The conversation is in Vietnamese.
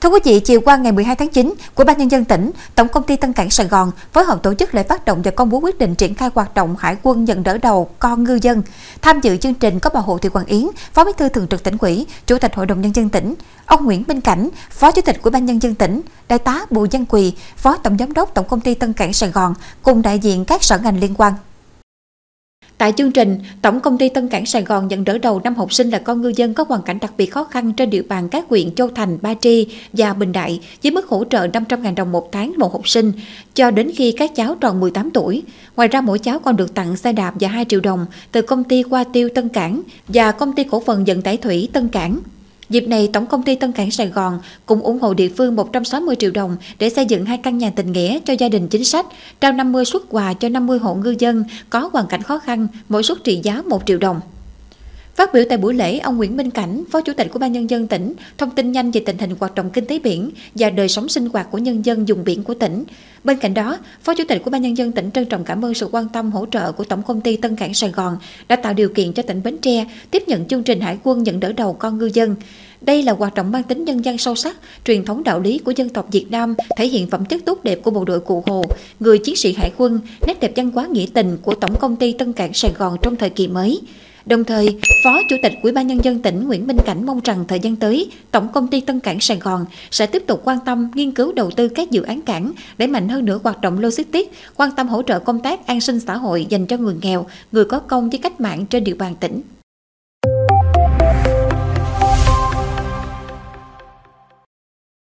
Thưa quý vị, chiều qua ngày 12 tháng 9, của ban nhân dân tỉnh, Tổng công ty Tân Cảng Sài Gòn phối hợp tổ chức lễ phát động và công bố quyết định triển khai hoạt động Hải quân nhận đỡ đầu con ngư dân. Tham dự chương trình có bà Hồ Thị Quang Yến, Phó Bí thư Thường trực tỉnh ủy, Chủ tịch Hội đồng nhân dân tỉnh, ông Nguyễn Minh Cảnh, Phó Chủ tịch của ban nhân dân tỉnh, Đại tá Bùi Văn Quỳ, Phó Tổng giám đốc Tổng công ty Tân Cảng Sài Gòn cùng đại diện các sở ngành liên quan. Tại chương trình, Tổng công ty Tân Cảng Sài Gòn nhận đỡ đầu năm học sinh là con ngư dân có hoàn cảnh đặc biệt khó khăn trên địa bàn các huyện Châu Thành, Ba Tri và Bình Đại với mức hỗ trợ 500.000 đồng một tháng một học sinh cho đến khi các cháu tròn 18 tuổi. Ngoài ra mỗi cháu còn được tặng xe đạp và 2 triệu đồng từ công ty Qua Tiêu Tân Cảng và công ty cổ phần vận tải thủy Tân Cảng. Dịp này, Tổng công ty Tân Cảng Sài Gòn cũng ủng hộ địa phương 160 triệu đồng để xây dựng hai căn nhà tình nghĩa cho gia đình chính sách, trao 50 suất quà cho 50 hộ ngư dân có hoàn cảnh khó khăn, mỗi suất trị giá 1 triệu đồng. Phát biểu tại buổi lễ, ông Nguyễn Minh Cảnh, Phó Chủ tịch của Ban Nhân dân tỉnh, thông tin nhanh về tình hình hoạt động kinh tế biển và đời sống sinh hoạt của nhân dân dùng biển của tỉnh. Bên cạnh đó, Phó Chủ tịch của Ban Nhân dân tỉnh trân trọng cảm ơn sự quan tâm hỗ trợ của Tổng công ty Tân Cảng Sài Gòn đã tạo điều kiện cho tỉnh Bến Tre tiếp nhận chương trình Hải quân nhận đỡ đầu con ngư dân. Đây là hoạt động mang tính nhân dân sâu sắc, truyền thống đạo lý của dân tộc Việt Nam, thể hiện phẩm chất tốt đẹp của bộ đội Cụ Hồ, người chiến sĩ hải quân, nét đẹp văn hóa nghĩa tình của Tổng công ty Tân Cảng Sài Gòn trong thời kỳ mới. Đồng thời, Phó Chủ tịch Ủy ban nhân dân tỉnh Nguyễn Minh Cảnh mong rằng thời gian tới, Tổng công ty Tân Cảng Sài Gòn sẽ tiếp tục quan tâm nghiên cứu đầu tư các dự án cảng, để mạnh hơn nữa hoạt động logistics, quan tâm hỗ trợ công tác an sinh xã hội dành cho người nghèo, người có công với cách mạng trên địa bàn tỉnh.